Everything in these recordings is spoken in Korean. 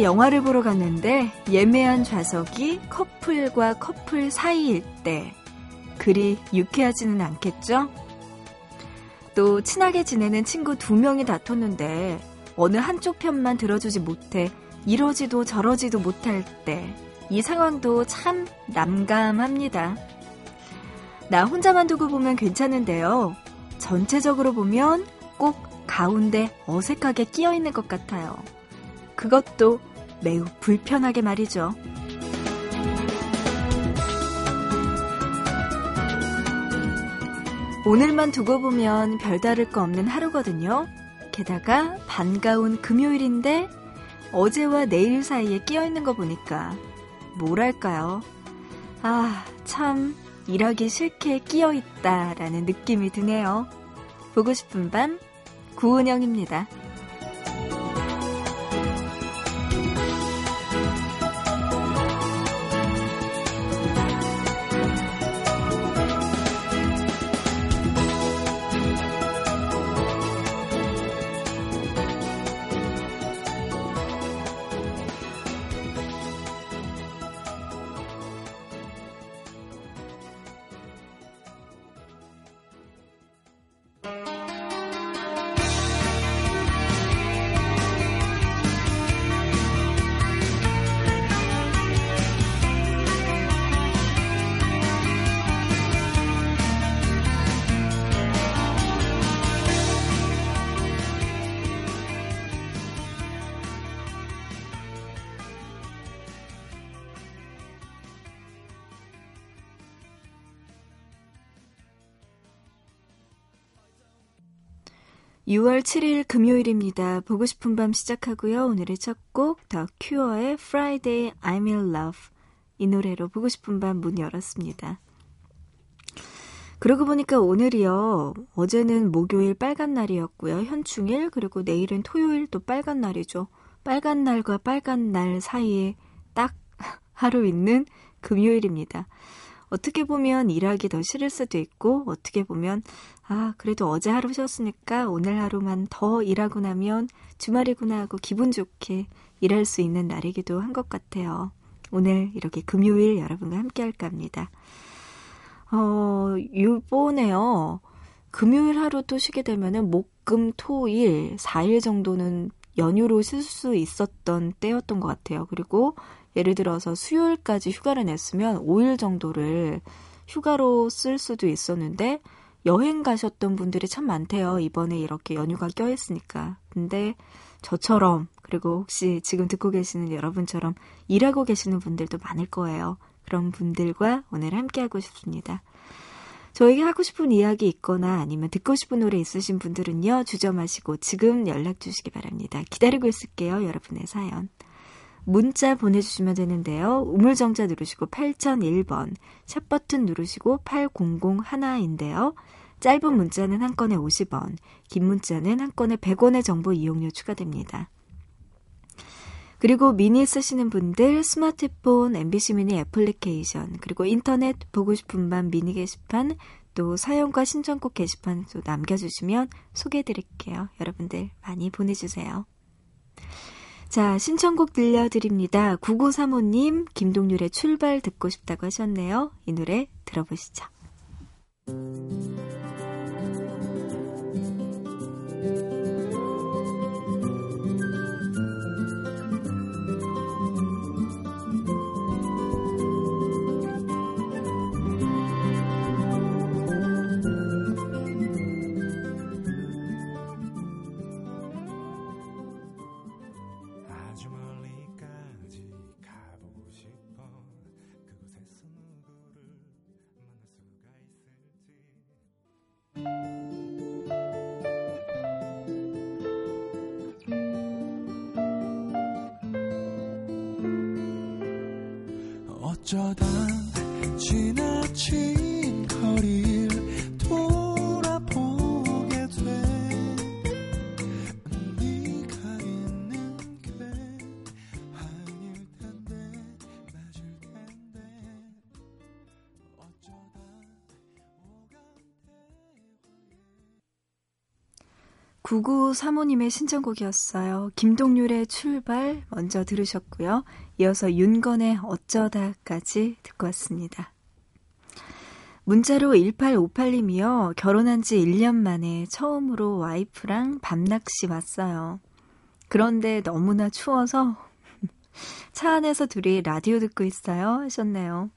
영화를 보러 갔는데 예매한 좌석이 커플과 커플 사이일 때 그리 유쾌하지는 않겠죠? 또 친하게 지내는 친구 두 명이 다퉜는데 어느 한쪽 편만 들어주지 못해 이러지도 저러지도 못할 때 이 상황도 참 난감합니다. 나 혼자만 두고 보면 괜찮은데요. 전체적으로 보면 꼭 가운데 어색하게 끼어 있는 것 같아요. 그것도 매우 불편하게 말이죠. 오늘만 두고 보면 별다를 거 없는 하루거든요. 게다가 반가운 금요일인데 어제와 내일 사이에 끼어 있는 거 보니까 뭐랄까요. 아, 참 일하기 싫게 끼어 있다라는 느낌이 드네요. 보고 싶은 밤 구은영입니다. 6월 7일 금요일입니다. 보고 싶은 밤 시작하고요. 오늘의 첫 곡, 더 큐어의 Friday I'm in Love. 이 노래로 보고 싶은 밤 문 열었습니다. 그러고 보니까 오늘이요. 어제는 목요일 빨간 날이었고요. 현충일, 그리고 내일은 토요일 또 빨간 날이죠. 빨간 날과 빨간 날 사이에 딱 하루 있는 금요일입니다. 어떻게 보면 일하기 더 싫을 수도 있고, 어떻게 보면, 아, 그래도 어제 하루 쉬었으니까 오늘 하루만 더 일하고 나면 주말이구나 하고 기분 좋게 일할 수 있는 날이기도 한 것 같아요. 오늘 이렇게 금요일 여러분과 함께 할까 합니다. 어, 요번에요. 금요일 하루 또 쉬게 되면은 목, 금, 토, 일, 4일 정도는 연휴로 쉴 수 있었던 때였던 것 같아요. 그리고 예를 들어서 수요일까지 휴가를 냈으면 5일 정도를 휴가로 쓸 수도 있었는데 여행 가셨던 분들이 참 많대요. 이번에 이렇게 연휴가 껴있으니까. 근데 저처럼 그리고 혹시 지금 듣고 계시는 여러분처럼 일하고 계시는 분들도 많을 거예요. 그런 분들과 오늘 함께하고 싶습니다. 저에게 하고 싶은 이야기 있거나 아니면 듣고 싶은 노래 있으신 분들은요, 주저 마시고 지금 연락 주시기 바랍니다. 기다리고 있을게요, 여러분의 사연. 문자 보내주시면 되는데요. 우물정자 누르시고 8001번, 샵버튼 누르시고 8001인데요. 짧은 문자는 한 건에 50원, 긴 문자는 한 건에 100원의 정보 이용료 추가됩니다. 그리고 미니 쓰시는 분들 스마트폰, MBC 미니 애플리케이션, 그리고 인터넷 보고 싶은 밤 미니 게시판, 또 사연과 신청곡 게시판 또 남겨주시면 소개해드릴게요. 여러분들 많이 보내주세요. 자, 신청곡 들려드립니다. 9935님, 김동률의 출발 듣고 싶다고 하셨네요. 이 노래 들어보시죠. 어쩌다 9935님의 신청곡이었어요. 김동률의 출발 먼저 들으셨고요. 이어서 윤건의 어쩌다까지 듣고 왔습니다. 문자로 1858님이요. 결혼한 지 1년 만에 처음으로 와이프랑 밤낚시 왔어요. 그런데 너무나 추워서 차 안에서 둘이 라디오 듣고 있어요. 하셨네요.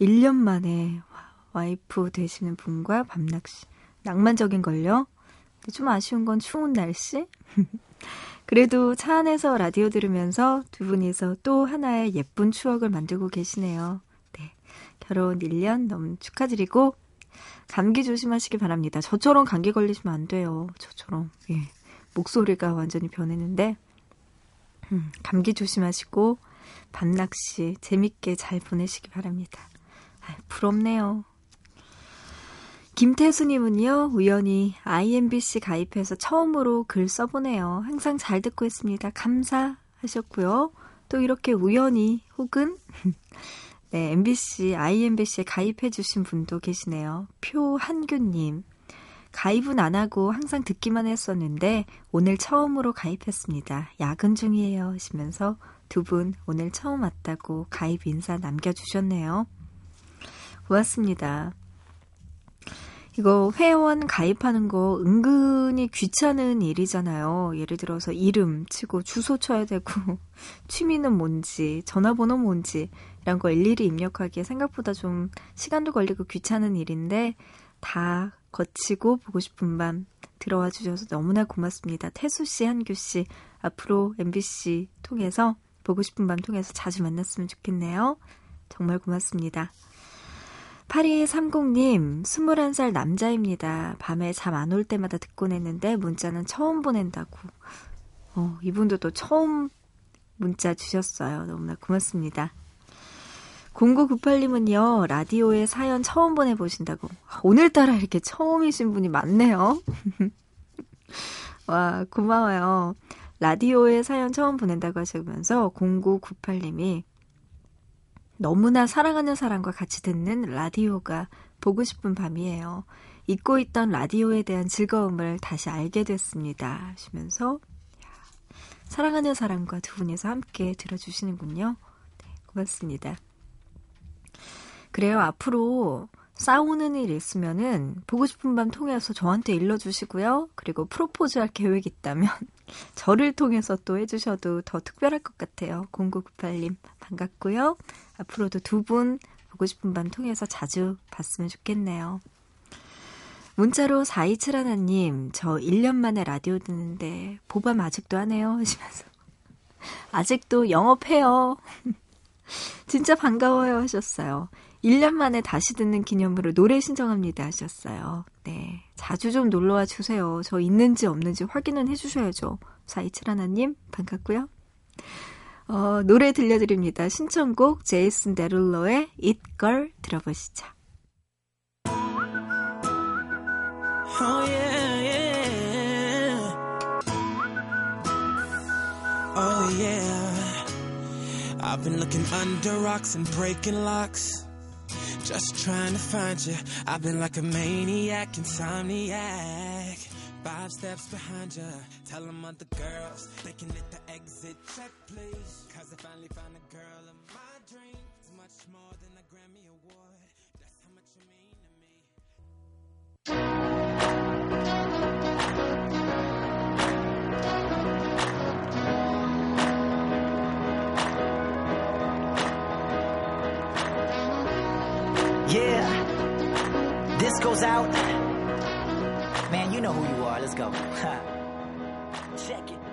1년 만에 와이프 되시는 분과 밤낚시. 낭만적인 걸요? 좀 아쉬운 건 추운 날씨? 그래도 차 안에서 라디오 들으면서 두 분이서 또 하나의 예쁜 추억을 만들고 계시네요. 네. 결혼 1년 너무 축하드리고, 감기 조심하시기 바랍니다. 저처럼 감기 걸리시면 안 돼요. 저처럼. 예. 목소리가 완전히 변했는데, 음, 감기 조심하시고, 밤낚시 재밌게 잘 보내시기 바랍니다. 아, 부럽네요. 김태수님은요, 우연히 IMBC 가입해서 처음으로 글 써보네요. 항상 잘 듣고 있습니다. 감사하셨고요. 또 이렇게 우연히 혹은 네, MBC, IMBC에 가입해주신 분도 계시네요. 표한규님. 가입은 안 하고 항상 듣기만 했었는데 오늘 처음으로 가입했습니다. 야근 중이에요 하시면서 두 분 오늘 처음 왔다고 가입 인사 남겨주셨네요. 고맙습니다. 이거 회원 가입하는 거 은근히 귀찮은 일이잖아요. 예를 들어서 이름 치고 주소 쳐야 되고 취미는 뭔지 전화번호 뭔지 이런 거 일일이 입력하기에 생각보다 좀 시간도 걸리고 귀찮은 일인데 다 거치고 보고 싶은 밤 들어와 주셔서 너무나 고맙습니다. 태수 씨, 한규 씨 앞으로 MBC 통해서 보고 싶은 밤 통해서 자주 만났으면 좋겠네요. 정말 고맙습니다. 8230님, 21살 남자입니다. 밤에 잠 안 올 때마다 듣곤 했는데 문자는 처음 보낸다고. 어, 이분도 또 처음 문자 주셨어요. 너무나 고맙습니다. 0998님은요, 라디오에 사연 처음 보내보신다고. 오늘따라 이렇게 처음이신 분이 많네요. 와, 고마워요. 라디오에 사연 처음 보낸다고 하시면서 0998님이 너무나 사랑하는 사람과 같이 듣는 라디오가 보고 싶은 밤이에요. 잊고 있던 라디오에 대한 즐거움을 다시 알게 됐습니다. 하시면서 사랑하는 사람과 두 분이서 함께 들어주시는군요. 네, 고맙습니다. 그래요. 앞으로 싸우는 일 있으면은 보고 싶은 밤 통해서 저한테 일러주시고요. 그리고 프로포즈 할 계획 있다면 저를 통해서 또 해주셔도 더 특별할 것 같아요. 0998님 반갑고요. 앞으로도 두 분 보고 싶은 밤 통해서 자주 봤으면 좋겠네요. 문자로 4271님, 저 1년 만에 라디오 듣는데 보밤 아직도 하네요 하시면서 아직도 영업해요. 진짜 반가워요 하셨어요. 1년 만에 다시 듣는 기념으로 노래 신청합니다 하셨어요. 네. 자주 좀 놀러와 주세요. 저 있는지 없는지 확인은 해주셔야죠. 4271님, 반갑고요. 어, 노래 들려드립니다. 신청곡 제이슨 데룰로의 It Girl 들어보시죠. Oh, yeah, yeah. Oh, yeah. I've been looking under rocks and breaking locks. Just trying to find you. I've been like a maniac, insomniac. Five steps behind you. Tell them other girls they can hit the exit check, please. Cause I finally found a girl this goes out Man, you know who you are. Let's go. Check it.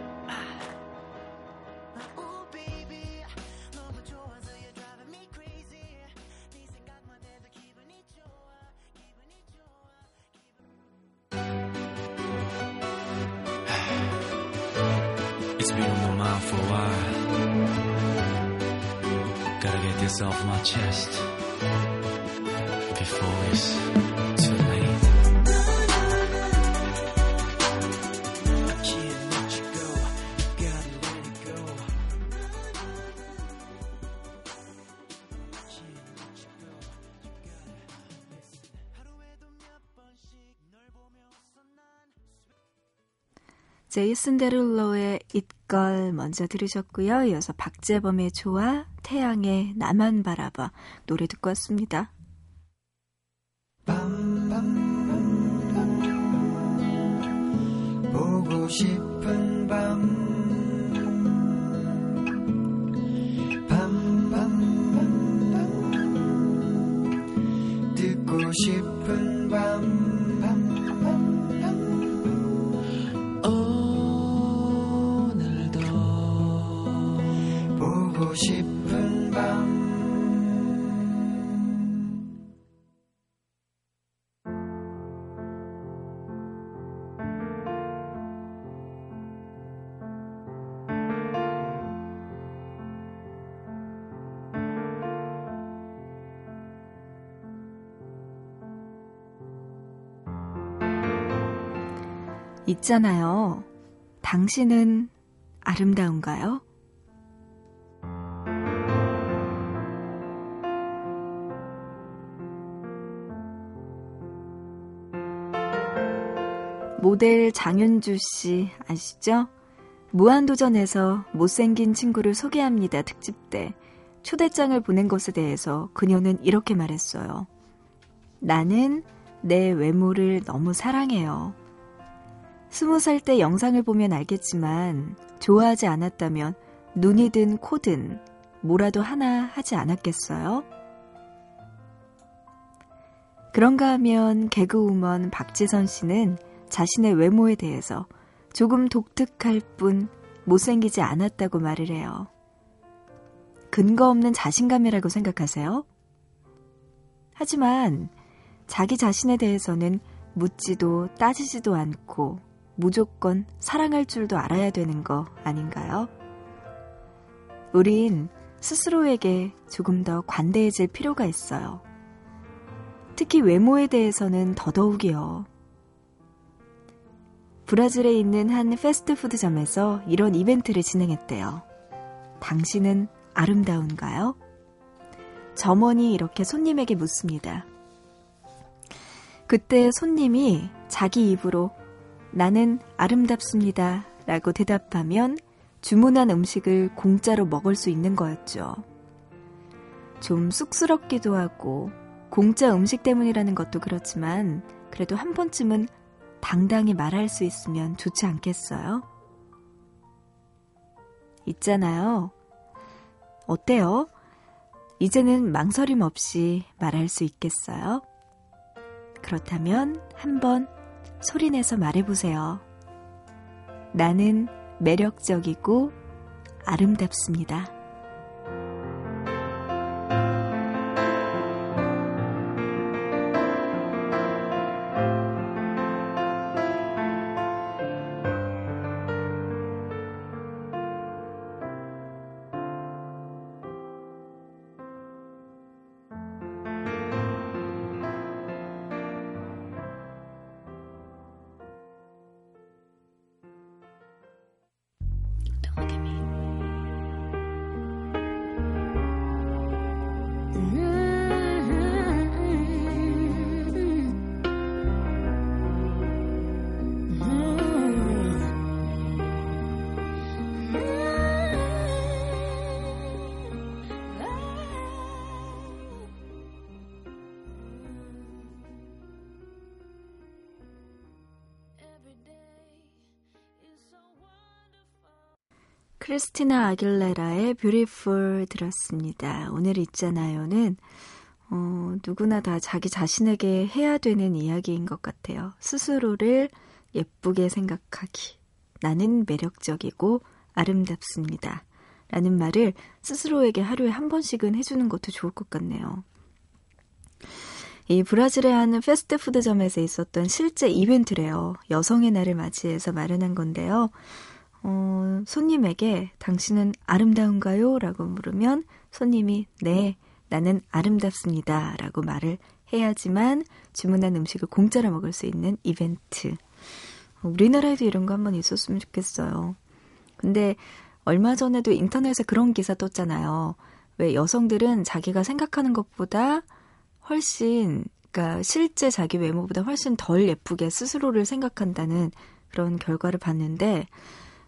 제이슨 데룰로의 it걸 먼저 들으셨고요. 이어서 박재범의 좋아, 태양의 나만 바라봐 노래 듣고 왔습니다. 보고 싶은 밤 듣고 싶은 밤 싶은 밤 있잖아요. 당신은 아름다운가요? 모델 장윤주 씨 아시죠? 무한도전에서 못생긴 친구를 소개합니다 특집 때 초대장을 보낸 것에 대해서 그녀는 이렇게 말했어요. 나는 내 외모를 너무 사랑해요. 스무 살 때 영상을 보면 알겠지만 좋아하지 않았다면 눈이든 코든 뭐라도 하나 하지 않았겠어요? 그런가 하면 개그우먼 박지선 씨는 자신의 외모에 대해서 조금 독특할 뿐 못생기지 않았다고 말을 해요. 근거 없는 자신감이라고 생각하세요? 하지만 자기 자신에 대해서는 묻지도 따지지도 않고 무조건 사랑할 줄도 알아야 되는 거 아닌가요? 우린 스스로에게 조금 더 관대해질 필요가 있어요. 특히 외모에 대해서는 더더욱이요. 브라질에 있는 한 패스트푸드점에서 이런 이벤트를 진행했대요. 당신은 아름다운가요? 점원이 이렇게 손님에게 묻습니다. 그때 손님이 자기 입으로 나는 아름답습니다 라고 대답하면 주문한 음식을 공짜로 먹을 수 있는 거였죠. 좀 쑥스럽기도 하고 공짜 음식 때문이라는 것도 그렇지만 그래도 한 번쯤은 당당히 말할 수 있으면 좋지 않겠어요? 있잖아요. 어때요? 이제는 망설임 없이 말할 수 있겠어요? 그렇다면 한번 소리내서 말해보세요. 나는 매력적이고 아름답습니다. 크리스티나 아길레라의 Beautiful 들었습니다. 오늘 있잖아요는 어, 누구나 다 자기 자신에게 해야 되는 이야기인 것 같아요. 스스로를 예쁘게 생각하기. 나는 매력적이고 아름답습니다. 라는 말을 스스로에게 하루에 한 번씩은 해주는 것도 좋을 것 같네요. 이 브라질의 한 패스트푸드점에서 있었던 실제 이벤트래요. 여성의 날을 맞이해서 마련한 건데요. 어, 손님에게 당신은 아름다운가요? 라고 물으면 손님이 네, 나는 아름답습니다. 라고 말을 해야지만 주문한 음식을 공짜로 먹을 수 있는 이벤트. 우리나라에도 이런 거 한번 있었으면 좋겠어요. 근데 얼마 전에도 인터넷에 그런 기사 떴잖아요. 왜 여성들은 자기가 생각하는 것보다 훨씬, 그러니까 실제 자기 외모보다 훨씬 덜 예쁘게 스스로를 생각한다는 그런 결과를 봤는데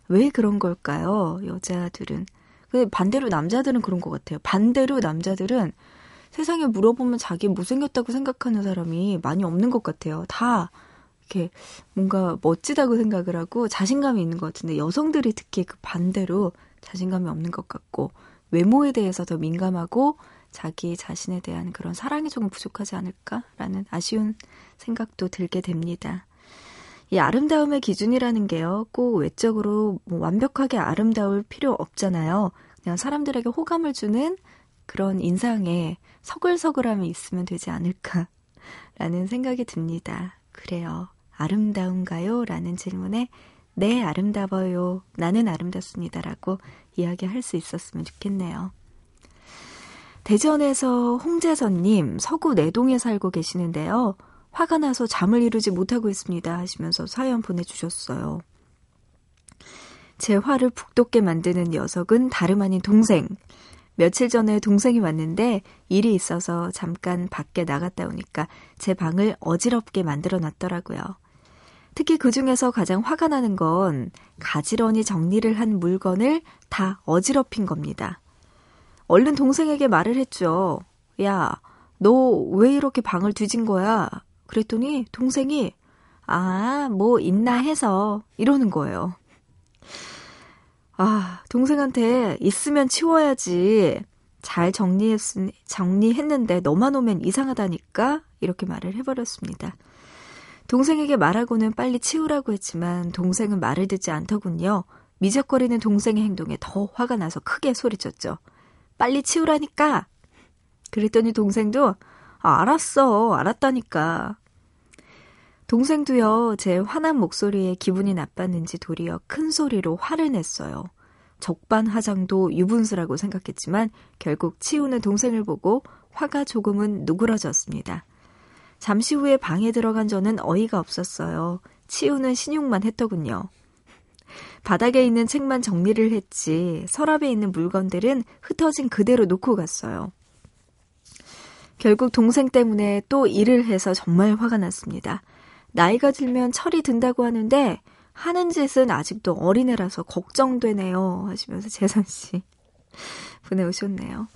왜 그런 걸까요? 여자들은. 그 반대로 남자들은 그런 것 같아요. 반대로 남자들은 세상에 물어보면 자기 못생겼다고 생각하는 사람이 많이 없는 것 같아요. 다 이렇게 뭔가 멋지다고 생각을 하고 자신감이 있는 것 같은데 여성들이 특히 그 반대로 자신감이 없는 것 같고 외모에 대해서 더 민감하고 자기 자신에 대한 그런 사랑이 조금 부족하지 않을까라는 아쉬운 생각도 들게 됩니다. 이 아름다움의 기준이라는 게요, 꼭 외적으로 뭐 완벽하게 아름다울 필요 없잖아요. 그냥 사람들에게 호감을 주는 그런 인상에 서글서글함이 있으면 되지 않을까라는 생각이 듭니다. 그래요. 아름다운가요? 라는 질문에 네, 아름다워요. 나는 아름답습니다. 라고 이야기할 수 있었으면 좋겠네요. 대전에서 홍재선님, 서구 내동에 살고 계시는데요. 화가 나서 잠을 이루지 못하고 있습니다. 하시면서 사연 보내주셨어요. 제 화를 북돋게 만드는 녀석은 다름 아닌 동생. 며칠 전에 동생이 왔는데 일이 있어서 잠깐 밖에 나갔다 오니까 제 방을 어지럽게 만들어 놨더라고요. 특히 그 중에서 가장 화가 나는 건 가지런히 정리를 한 물건을 다 어지럽힌 겁니다. 얼른 동생에게 말을 했죠. 야, 너 왜 이렇게 방을 뒤진 거야? 그랬더니 동생이 아, 뭐 있나 해서 이러는 거예요. 아, 동생한테 있으면 치워야지. 잘 정리했, 정리했는데 너만 오면 이상하다니까? 이렇게 말을 해버렸습니다. 동생에게 말하고는 빨리 치우라고 했지만 동생은 말을 듣지 않더군요. 미적거리는 동생의 행동에 더 화가 나서 크게 소리쳤죠. 빨리 치우라니까! 그랬더니 동생도 아, 알았어. 알았다니까. 동생도요, 제 화난 목소리에 기분이 나빴는지 도리어 큰 소리로 화를 냈어요. 적반하장도 유분수라고 생각했지만 결국 치우는 동생을 보고 화가 조금은 누그러졌습니다. 잠시 후에 방에 들어간 저는 어이가 없었어요. 치우는 신용만 했더군요. 바닥에 있는 책만 정리를 했지 서랍에 있는 물건들은 흩어진 그대로 놓고 갔어요. 결국 동생 때문에 또 일을 해서 정말 화가 났습니다. 나이가 들면 철이 든다고 하는데 하는 짓은 아직도 어린애라서 걱정되네요. 하시면서 재선 씨 보내오셨네요.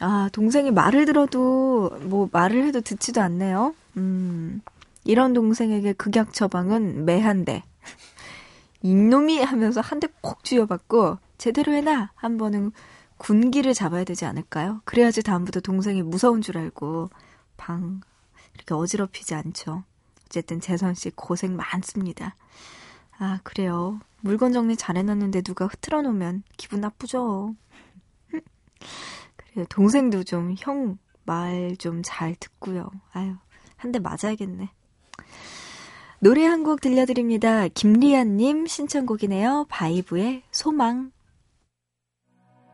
아, 동생이 말을 들어도 뭐 말을 해도 듣지도 않네요. 음. 이런 동생에게 극약 처방은 매한대. 이놈이 하면서 한 대 콕 쥐어받고 제대로 해놔 한 번은 군기를 잡아야 되지 않을까요? 그래야지 다음부터 동생이 무서운 줄 알고 방 이렇게 어지럽히지 않죠. 어쨌든 재선 씨 고생 많습니다. 아, 그래요. 물건 정리 잘 해놨는데 누가 흐트러 놓으면 기분 나쁘죠. 그래요. 동생도 좀 형 말 좀 잘 듣고요. 아유, 한 대 맞아야겠네. 노래 한 곡 들려드립니다. 김리안님 신청곡이네요. 바이브의 소망.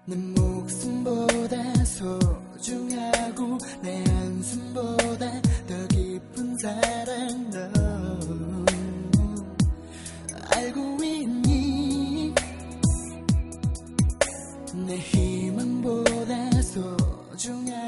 내 목숨보다 소중하고 내 한숨보다 더 깊은 사랑 너. 알고 있니? 내 희망보다 소중하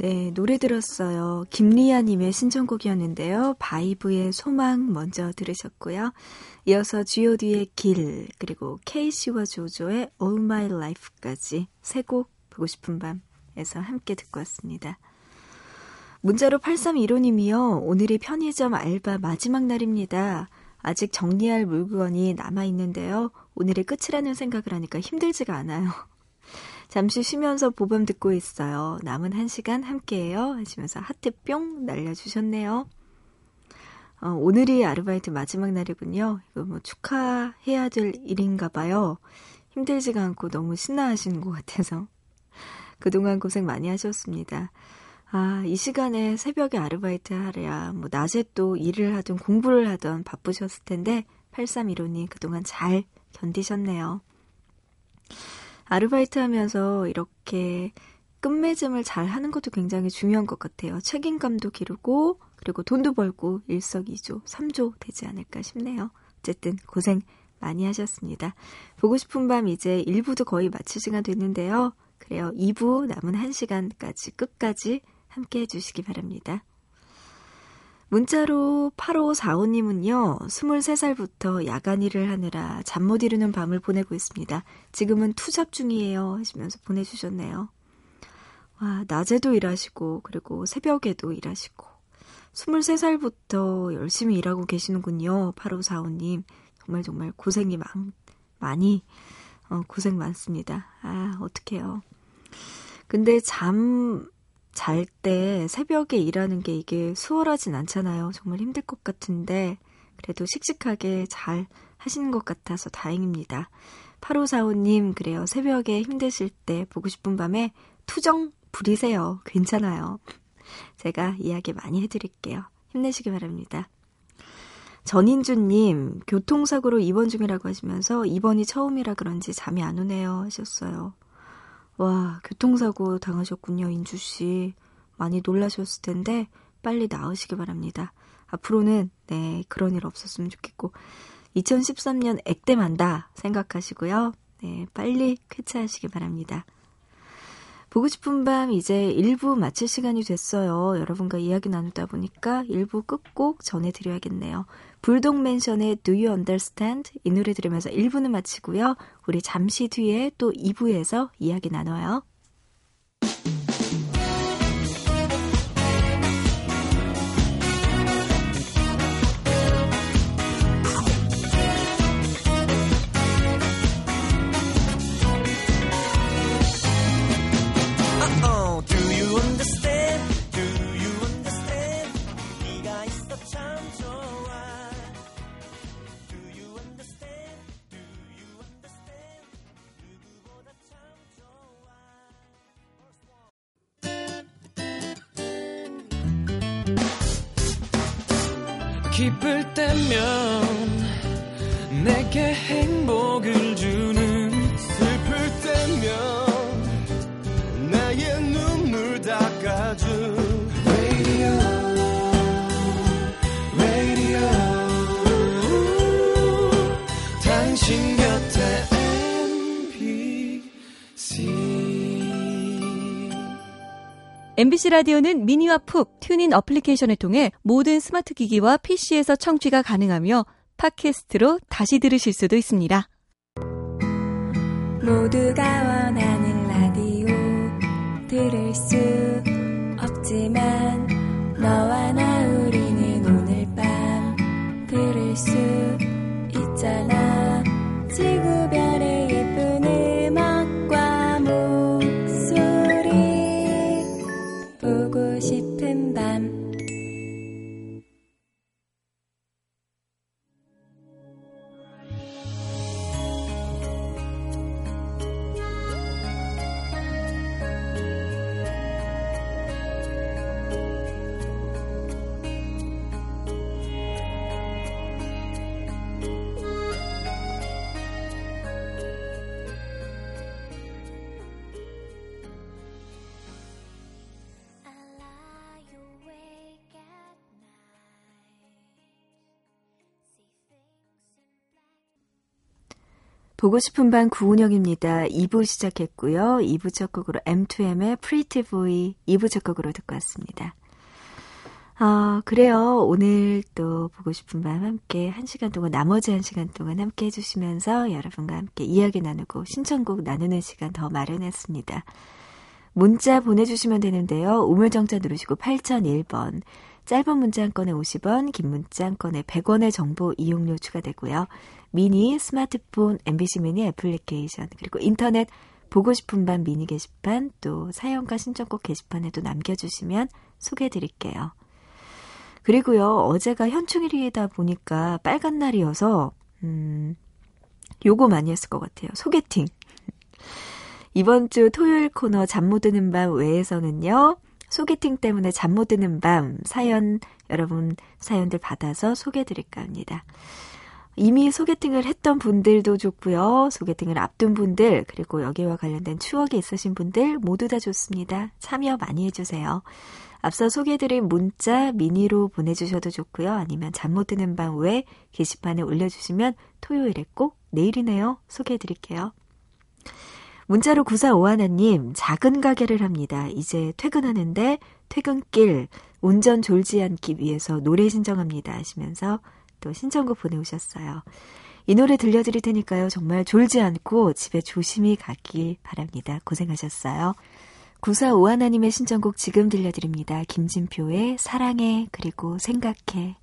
네, 노래 들었어요. 김리아님의 신청곡이었는데요. 바이브의 소망 먼저 들으셨고요. 이어서 G.O.D의 길, 그리고 케이시와 조조의 All My Life까지 세 곡 보고 싶은 밤에서 함께 듣고 왔습니다. 문자로 8315님이요. 오늘이 편의점 알바 마지막 날입니다. 아직 정리할 물건이 남아있는데요. 오늘이 끝이라는 생각을 하니까 힘들지가 않아요. 잠시 쉬면서 보밤 듣고 있어요. 남은 한 시간 함께해요. 하시면서 하트 뿅 날려주셨네요. 어, 오늘이 아르바이트 마지막 날이군요. 이거 뭐 축하해야 될 일인가 봐요. 힘들지가 않고 너무 신나하시는 것 같아서. 그동안 고생 많이 하셨습니다. 아, 이 시간에 새벽에 아르바이트 하랴, 뭐, 낮에 또 일을 하든 공부를 하든 바쁘셨을 텐데, 8315님 그동안 잘 견디셨네요. 아르바이트 하면서 이렇게 끝맺음을 잘 하는 것도 굉장히 중요한 것 같아요. 책임감도 기르고, 그리고 돈도 벌고, 일석이조, 삼조 되지 않을까 싶네요. 어쨌든 고생 많이 하셨습니다. 보고 싶은 밤 이제 1부도 거의 마칠 시간 됐는데요. 그래요. 2부 남은 1시간까지 끝까지 함께 해주시기 바랍니다. 문자로 8545님은요, 23살부터 야간 일을 하느라 잠 못 이루는 밤을 보내고 있습니다. 지금은 투잡 중이에요. 하시면서 보내주셨네요. 와, 낮에도 일하시고, 그리고 새벽에도 일하시고, 23살부터 열심히 일하고 계시는군요. 8545님. 정말 정말 고생이 많, 많이, 어, 고생 많습니다. 아, 어떡해요. 근데 잠, 잘 때 새벽에 일하는 게 이게 수월하진 않잖아요. 정말 힘들 것 같은데 그래도 씩씩하게 잘 하시는 것 같아서 다행입니다. 8545님, 그래요. 새벽에 힘드실 때 보고 싶은 밤에 투정 부리세요. 괜찮아요. 제가 이야기 많이 해드릴게요. 힘내시기 바랍니다. 전인주님, 교통사고로 입원 중이라고 하시면서 입원이 처음이라 그런지 잠이 안 오네요 하셨어요. 와, 교통사고 당하셨군요, 인주씨. 많이 놀라셨을 텐데, 빨리 나으시기 바랍니다. 앞으로는, 네, 그런 일 없었으면 좋겠고, 2013년 액땜한다 생각하시고요. 네, 빨리 쾌차하시기 바랍니다. 보고 싶은 밤 이제 1부 마칠 시간이 됐어요. 여러분과 이야기 나누다 보니까 1부 끝곡 전해드려야겠네요. 불독맨션의 Do You Understand? 이 노래 들으면서 1부는 마치고요. 우리 잠시 뒤에 또 2부에서 이야기 나눠요. 기쁠 때면 내게 행복을 MBC 라디오는 미니와 푹 튜닝 어플리케이션을 통해 모든 스마트 기기와 PC에서 청취가 가능하며 팟캐스트로 다시 들으실 수도 있습니다. 모두가 원하는 라디오 들을 수 없지만 너와 나 우리는 오늘 밤 들을 수 보고 싶은 반 구은영입니다. 2부 시작했고요. 2부 첫 곡으로 M2M의 Pretty Boy 2부 첫 곡으로 듣고 왔습니다. 아, 그래요. 오늘 또 보고 싶은 밤 함께 한 시간 동안, 나머지 한 시간 동안 함께 해주시면서 여러분과 함께 이야기 나누고 신청곡 나누는 시간 더 마련했습니다. 문자 보내주시면 되는데요. 우물정자 누르시고 8001번. 짧은 문자 한 건에 50원, 긴 문자 한 건에 100원의 정보 이용료 추가되고요. 미니, 스마트폰, MBC 미니 애플리케이션, 그리고 인터넷 보고 싶은 밤 미니 게시판, 또 사연과 신청곡 게시판에도 남겨주시면 소개해드릴게요. 그리고요, 어제가 현충일이다 보니까 빨간 날이어서, 음, 요거 많이 했을 것 같아요. 소개팅. 이번 주 토요일 코너 잠 못 드는 밤 외에서는요, 소개팅 때문에 잠 못 드는 밤 사연, 여러분 사연들 받아서 소개해 드릴까 합니다. 이미 소개팅을 했던 분들도 좋고요. 소개팅을 앞둔 분들, 그리고 여기와 관련된 추억이 있으신 분들 모두 다 좋습니다. 참여 많이 해주세요. 앞서 소개해드린 문자 미니로 보내주셔도 좋고요. 아니면 잠 못 드는 밤외 게시판에 올려주시면 토요일에 꼭 내일이네요. 소개해드릴게요. 문자로 9451님, 작은 가게를 합니다. 이제 퇴근하는데 퇴근길 운전 졸지 않기 위해서 노래 신청합니다. 하시면서 또 신청곡 보내오셨어요. 이 노래 들려드릴 테니까요. 정말 졸지 않고 집에 조심히 가길 바랍니다. 고생하셨어요. 9451 하나님의 신청곡 지금 들려드립니다. 김진표의 사랑해 그리고 생각해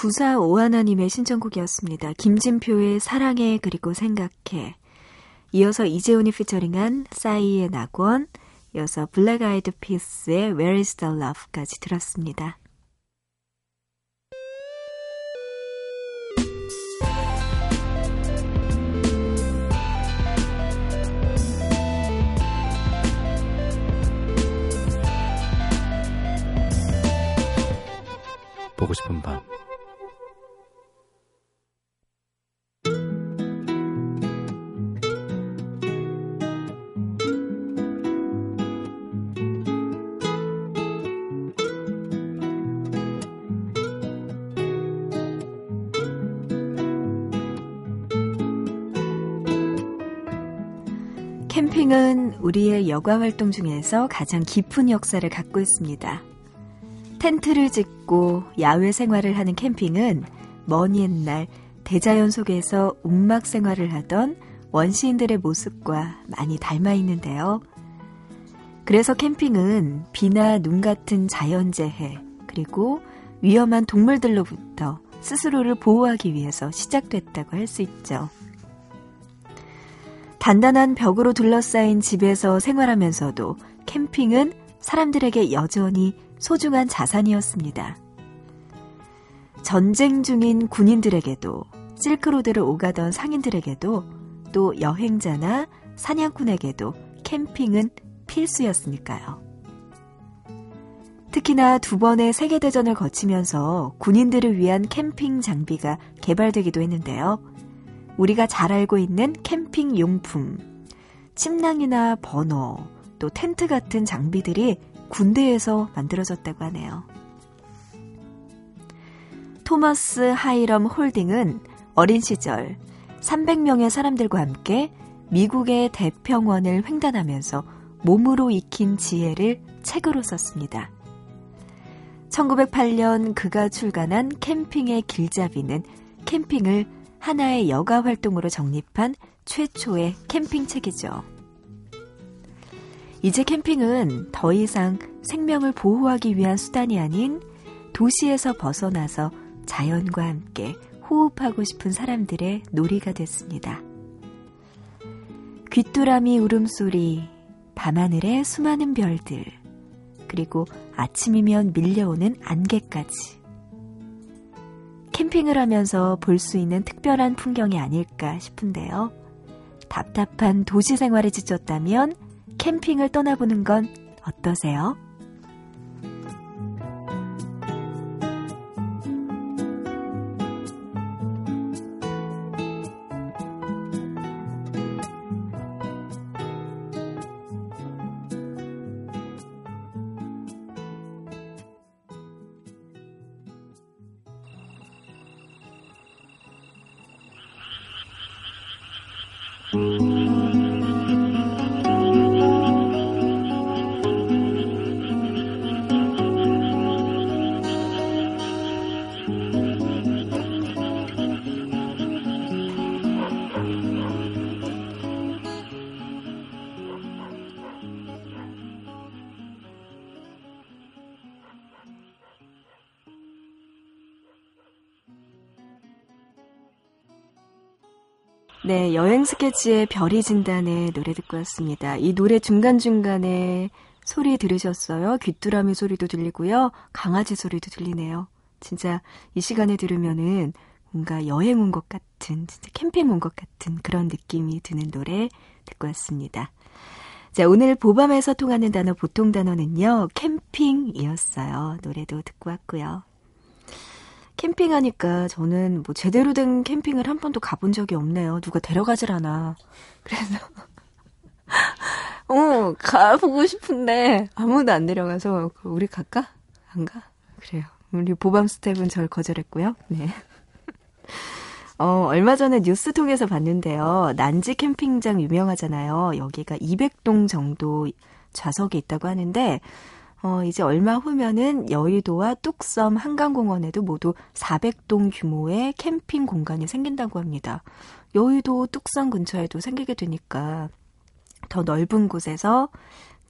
구사오하나님의 신청곡이었습니다. 김진표의 사랑해 그리고 생각해. 이어서 이재훈이 피처링한 싸이의 낙원, 이어서 블랙 아이드 피스의 Where is the Love까지 들었습니다. 보고 싶은 밤 캠핑은 우리의 여가 활동 중에서 가장 깊은 역사를 갖고 있습니다. 텐트를 짓고 야외 생활을 하는 캠핑은 먼 옛날 대자연 속에서 움막 생활을 하던 원시인들의 모습과 많이 닮아 있는데요. 그래서 캠핑은 비나 눈 같은 자연재해, 그리고 위험한 동물들로부터 스스로를 보호하기 위해서 시작됐다고 할 수 있죠. 단단한 벽으로 둘러싸인 집에서 생활하면서도 캠핑은 사람들에게 여전히 소중한 자산이었습니다. 전쟁 중인 군인들에게도 실크로드를 오가던 상인들에게도 또 여행자나 사냥꾼에게도 캠핑은 필수였으니까요. 특히나 두 번의 세계대전을 거치면서 군인들을 위한 캠핑 장비가 개발되기도 했는데요. 우리가 잘 알고 있는 캠핑 용품, 침낭이나 버너, 또 텐트 같은 장비들이 군대에서 만들어졌다고 하네요. 토머스 하이럼 홀딩은 어린 시절 300명의 사람들과 함께 미국의 대평원을 횡단하면서 몸으로 익힌 지혜를 책으로 썼습니다. 1908년 그가 출간한 캠핑의 길잡이는 캠핑을 하나의 여가 활동으로 정립한 최초의 캠핑책이죠. 이제 캠핑은 더 이상 생명을 보호하기 위한 수단이 아닌 도시에서 벗어나서 자연과 함께 호흡하고 싶은 사람들의 놀이가 됐습니다. 귀뚜라미 울음소리, 밤하늘의 수많은 별들, 그리고 아침이면 밀려오는 안개까지. 캠핑을 하면서 볼 수 있는 특별한 풍경이 아닐까 싶은데요. 답답한 도시 생활에 지쳤다면 캠핑을 떠나보는 건 어떠세요? 네, 여행 스케치의 별이 진단의 노래 듣고 왔습니다. 이 노래 중간중간에 소리 들으셨어요? 귀뚜라미 소리도 들리고요. 강아지 소리도 들리네요. 진짜 이 시간에 들으면은 뭔가 여행 온 것 같은, 진짜 캠핑 온 것 같은 그런 느낌이 드는 노래 듣고 왔습니다. 자, 오늘 보밤에서 통하는 단어, 보통 단어는요, 캠핑이었어요. 노래도 듣고 왔고요. 캠핑하니까 저는 뭐 제대로 된 캠핑을 한 번도 가본 적이 없네요. 누가 데려가질 않아. 그래서 어 가보고 싶은데 아무도 안 데려가서 우리 갈까? 안 가? 그래요. 우리 보밤 스텝은 절 거절했고요. 네. 어, 얼마 전에 뉴스 통해서 봤는데요. 난지 캠핑장 유명하잖아요. 여기가 200동 정도 좌석이 있다고 하는데 어, 이제 얼마 후면은 여의도와 뚝섬 한강공원에도 모두 400동 규모의 캠핑 공간이 생긴다고 합니다. 여의도 뚝섬 근처에도 생기게 되니까 더 넓은 곳에서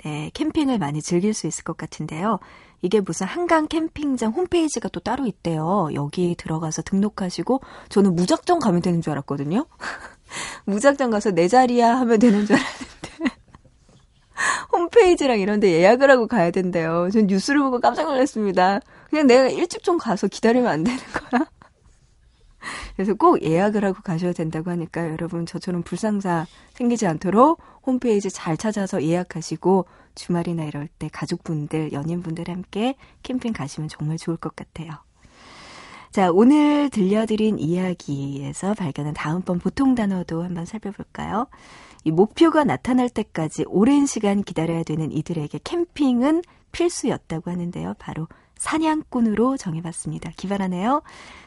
네, 캠핑을 많이 즐길 수 있을 것 같은데요. 이게 무슨 한강 캠핑장 홈페이지가 또 따로 있대요. 여기 들어가서 등록하시고 저는 무작정 가면 되는 줄 알았거든요. 무작정 가서 내 자리야 하면 되는 줄 알았는데 홈페이지랑 이런 데 예약을 하고 가야 된대요. 전 뉴스를 보고 깜짝 놀랐습니다. 그냥 내가 일찍 좀 가서 기다리면 안 되는 거야? 그래서 꼭 예약을 하고 가셔야 된다고 하니까 여러분 저처럼 불상사 생기지 않도록 홈페이지 잘 찾아서 예약하시고 주말이나 이럴 때 가족분들, 연인분들 함께 캠핑 가시면 정말 좋을 것 같아요. 자, 오늘 들려드린 이야기에서 발견한 다음번 보통 단어도 한번 살펴볼까요? 이 목표가 나타날 때까지 오랜 시간 기다려야 되는 이들에게 캠핑은 필수였다고 하는데요. 바로 사냥꾼으로 정해봤습니다. 기발하네요.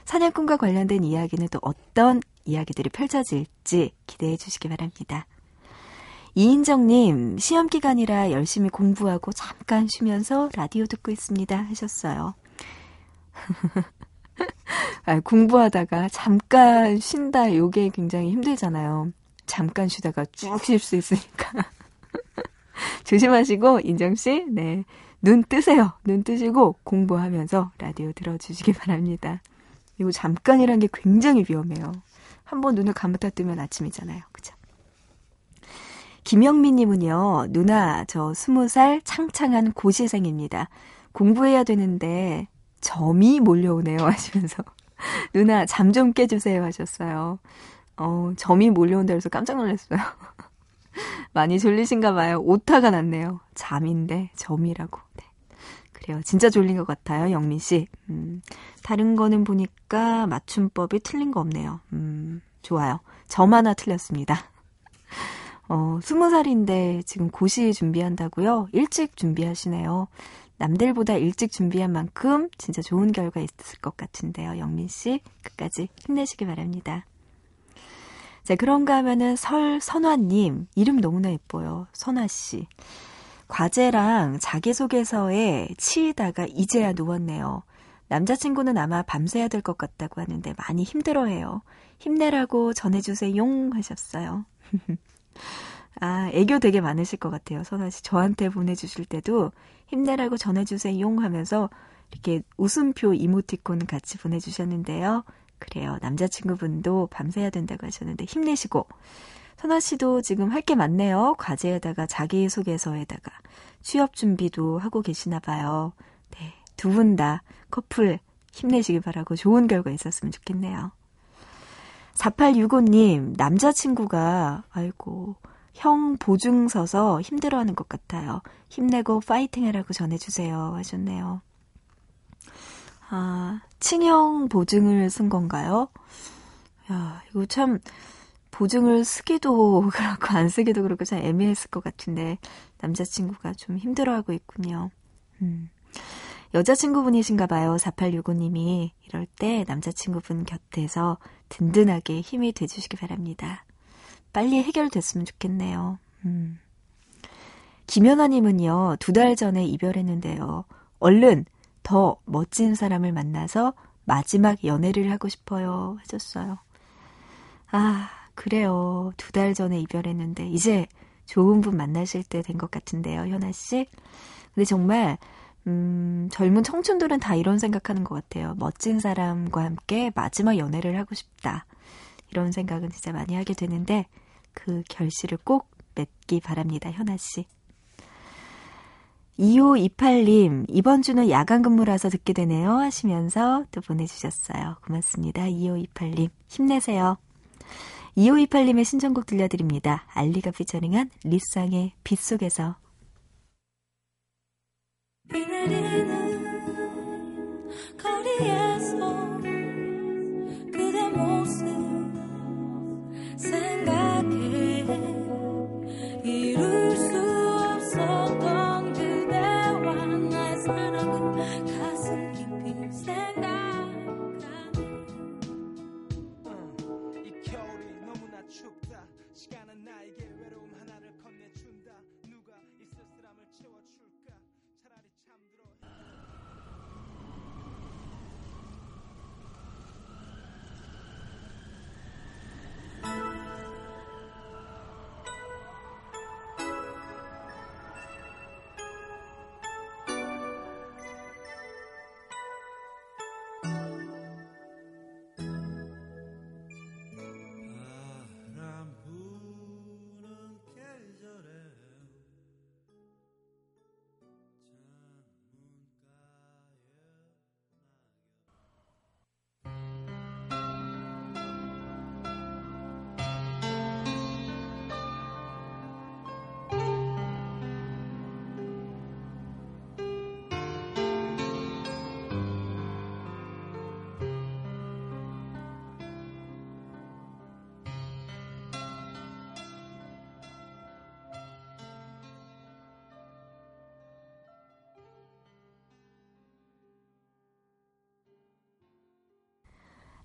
사냥꾼과 관련된 이야기는 또 어떤 이야기들이 펼쳐질지 기대해 주시기 바랍니다. 이인정님, 시험 기간이라 열심히 공부하고 잠깐 쉬면서 라디오 듣고 있습니다. 하셨어요. 아, 공부하다가 잠깐 쉰다, 요게 굉장히 힘들잖아요. 잠깐 쉬다가 쭉 쉴 수 있으니까. 조심하시고, 인정씨, 네. 눈 뜨세요. 눈 뜨시고 공부하면서 라디오 들어주시기 바랍니다. 이거 잠깐이란 게 굉장히 위험해요. 한번 눈을 감았다 뜨면 아침이잖아요. 그죠? 김영민님은요, 누나, 저 스무 살 창창한 고시생입니다. 공부해야 되는데, 점이 몰려오네요. 하시면서. 누나, 잠 좀 깨주세요. 하셨어요. 어, 점이 몰려온다 그래서 깜짝 놀랐어요. 많이 졸리신가 봐요. 오타가 났네요. 잠인데 점이라고. 네. 그래요. 진짜 졸린 것 같아요, 영민 씨. 음, 다른 거는 보니까 맞춤법이 틀린 거 없네요. 음, 좋아요. 점 하나 틀렸습니다. 어, 스무 살인데 지금 고시 준비한다고요? 일찍 준비하시네요. 남들보다 일찍 준비한 만큼 진짜 좋은 결과 있을 것 같은데요. 영민 씨, 끝까지 힘내시기 바랍니다. 자, 그런가 하면은 설 선화님, 이름 너무나 예뻐요. 선화 씨. 과제랑 자기소개서에 치이다가 이제야 누웠네요. 남자친구는 아마 밤새야 될 것 같다고 하는데 많이 힘들어해요. 힘내라고 전해주세요. 용 하셨어요. 아, 애교 되게 많으실 것 같아요. 선아 씨. 저한테 보내주실 때도 힘내라고 전해주세요. 용 하면서 이렇게 웃음표 이모티콘 같이 보내주셨는데요. 그래요. 남자친구분도 밤새야 된다고 하셨는데 힘내시고. 선아 씨도 지금 할 게 많네요. 과제에다가 자기소개서에다가 취업 준비도 하고 계시나 봐요. 네. 두 분 다 커플 힘내시길 바라고 좋은 결과 있었으면 좋겠네요. 4865님, 남자친구가, 아이고, 형 보증 서서 힘들어하는 것 같아요. 힘내고 파이팅 해라고 전해주세요. 하셨네요. 아, 친형 보증을 쓴 건가요? 야, 이거 참, 보증을 쓰기도 그렇고, 안 쓰기도 그렇고, 참 애매했을 것 같은데, 남자친구가 좀 힘들어하고 있군요. 음. 여자친구분이신가 봐요. 4865님이. 이럴 때 남자친구분 곁에서 든든하게 힘이 돼주시기 바랍니다. 빨리 해결됐으면 좋겠네요. 음. 김연아님은요, 두 달 전에 이별했는데요. 얼른 더 멋진 사람을 만나서 마지막 연애를 하고 싶어요. 하셨어요. 아, 그래요. 두 달 전에 이별했는데, 이제 좋은 분 만나실 때 된 것 같은데요, 현아씨. 근데 정말, 음, 젊은 청춘들은 다 이런 생각하는 것 같아요. 멋진 사람과 함께 마지막 연애를 하고 싶다. 이런 생각은 진짜 많이 하게 되는데, 그 결실을 꼭 맺기 바랍니다, 현아씨. 2528님, 이번 주는 야간 근무라서 듣게 되네요. 하시면서 또 보내주셨어요. 고맙습니다. 2528님, 힘내세요. 2528님의 신청곡 들려드립니다. 알리가 피처링한 리쌍의 빗속에서. 거리에서 그대 모습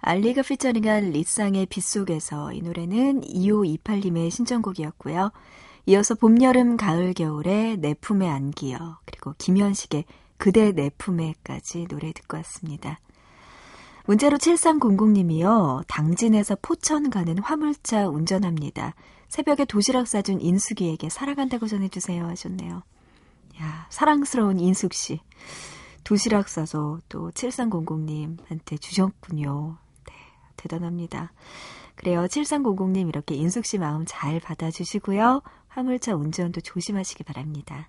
알리가 피처링한 리쌍의 빗속에서 이 노래는 2528님의 신청곡이었고요. 이어서 봄, 여름, 가을, 겨울의 내 품에 안기여 그리고 김현식의 그대 내 품에까지 노래 듣고 왔습니다. 문자로 7300님이요. 당진에서 포천 가는 화물차 운전합니다. 새벽에 도시락 싸준 인숙이에게 사랑한다고 전해주세요 하셨네요. 야 사랑스러운 인숙 씨. 도시락 싸서 또 7300님한테 주셨군요. 대단합니다. 그래요. 7300님 이렇게 인숙 씨 마음 잘 받아주시고요. 화물차 운전도 조심하시기 바랍니다.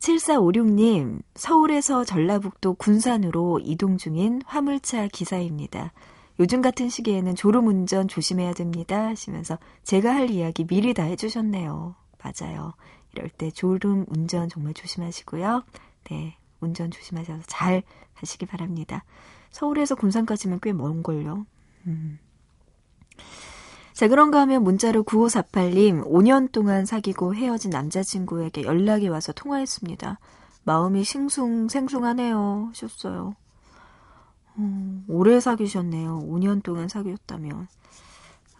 7456님, 서울에서 전라북도 군산으로 이동 중인 화물차 기사입니다. 요즘 같은 시기에는 졸음 운전 조심해야 됩니다. 하시면서 제가 할 이야기 미리 다 해주셨네요. 맞아요. 이럴 때 졸음 운전 정말 조심하시고요. 네. 운전 조심하셔서 잘 가시기 바랍니다. 서울에서 군산까지는 꽤 먼걸요. 음. 자, 그런가 하면 문자로 9548님, 5년 동안 사귀고 헤어진 남자친구에게 연락이 와서 통화했습니다. 마음이 싱숭 생숭하네요. 하셨어요. 음, 오래 사귀셨네요. 5년 동안 사귀었다면.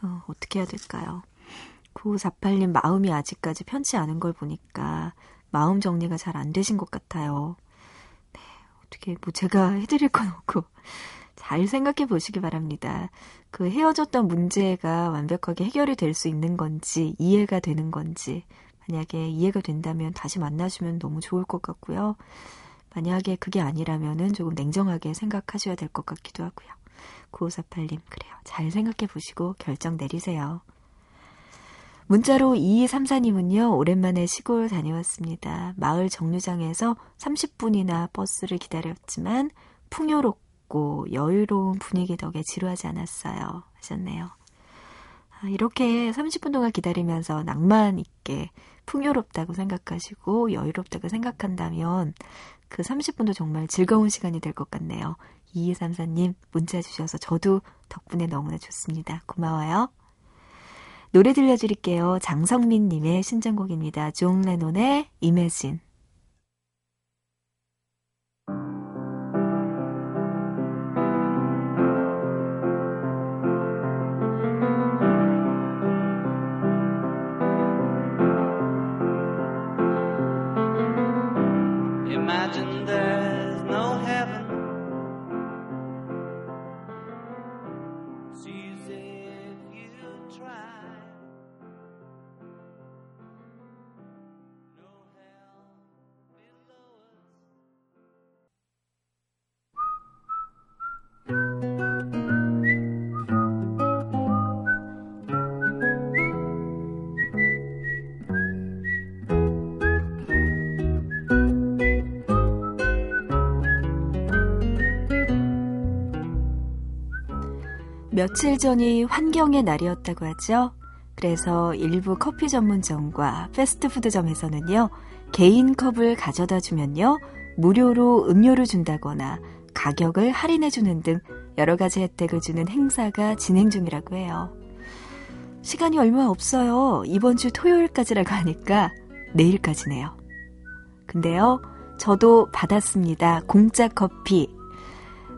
어, 어떻게 해야 될까요? 9548님 마음이 아직까지 편치 않은 걸 보니까 마음 정리가 잘 안 되신 것 같아요. 네, 어떻게, 뭐 제가 해드릴 건 없고, 잘 생각해 보시기 바랍니다. 그 헤어졌던 문제가 완벽하게 해결이 될 수 있는 건지, 이해가 되는 건지, 만약에 이해가 된다면 다시 만나시면 너무 좋을 것 같고요. 만약에 그게 아니라면은 조금 냉정하게 생각하셔야 될 것 같기도 하고요. 9548님, 그래요. 잘 생각해 보시고 결정 내리세요. 문자로 2234님은요, 오랜만에 시골 다녀왔습니다. 마을 정류장에서 30분이나 버스를 기다렸지만, 풍요롭고 여유로운 분위기 덕에 지루하지 않았어요. 하셨네요. 아, 이렇게 30분 동안 기다리면서 낭만 있게 풍요롭다고 생각하시고 여유롭다고 생각한다면 그 30분도 정말 즐거운 시간이 될 것 같네요. 2234님 문자 주셔서 저도 덕분에 너무나 좋습니다. 고마워요. 노래 들려드릴게요. 장성민님의 신청곡입니다. 존 레논의 Imagine. 며칠 전이 환경의 날이었다고 하죠. 그래서 일부 커피 전문점과 패스트푸드점에서는요, 개인 컵을 가져다 주면요, 무료로 음료를 준다거나 가격을 할인해 주는 등 여러 가지 혜택을 주는 행사가 진행 중이라고 해요. 시간이 얼마 없어요. 이번 주 토요일까지라고 하니까 내일까지네요. 근데요, 저도 받았습니다. 공짜 커피.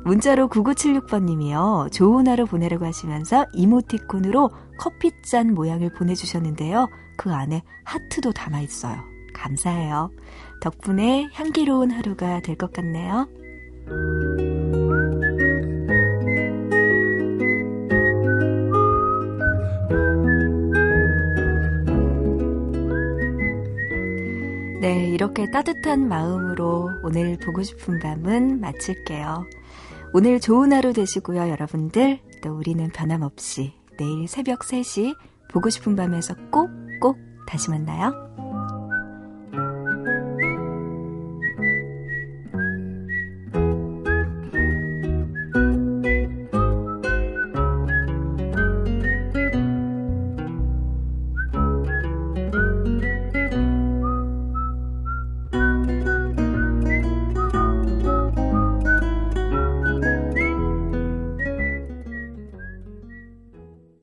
문자로 9976번님이요. 좋은 하루 보내라고 하시면서 이모티콘으로 커피잔 모양을 보내주셨는데요. 그 안에 하트도 담아있어요. 감사해요. 덕분에 향기로운 하루가 될 것 같네요. 네, 이렇게 따뜻한 마음으로 오늘 보고 싶은 밤은 마칠게요. 오늘 좋은 하루 되시고요, 여러분들. 또 우리는 변함없이 내일 새벽 3시 보고 싶은 밤에서 꼭꼭 다시 만나요.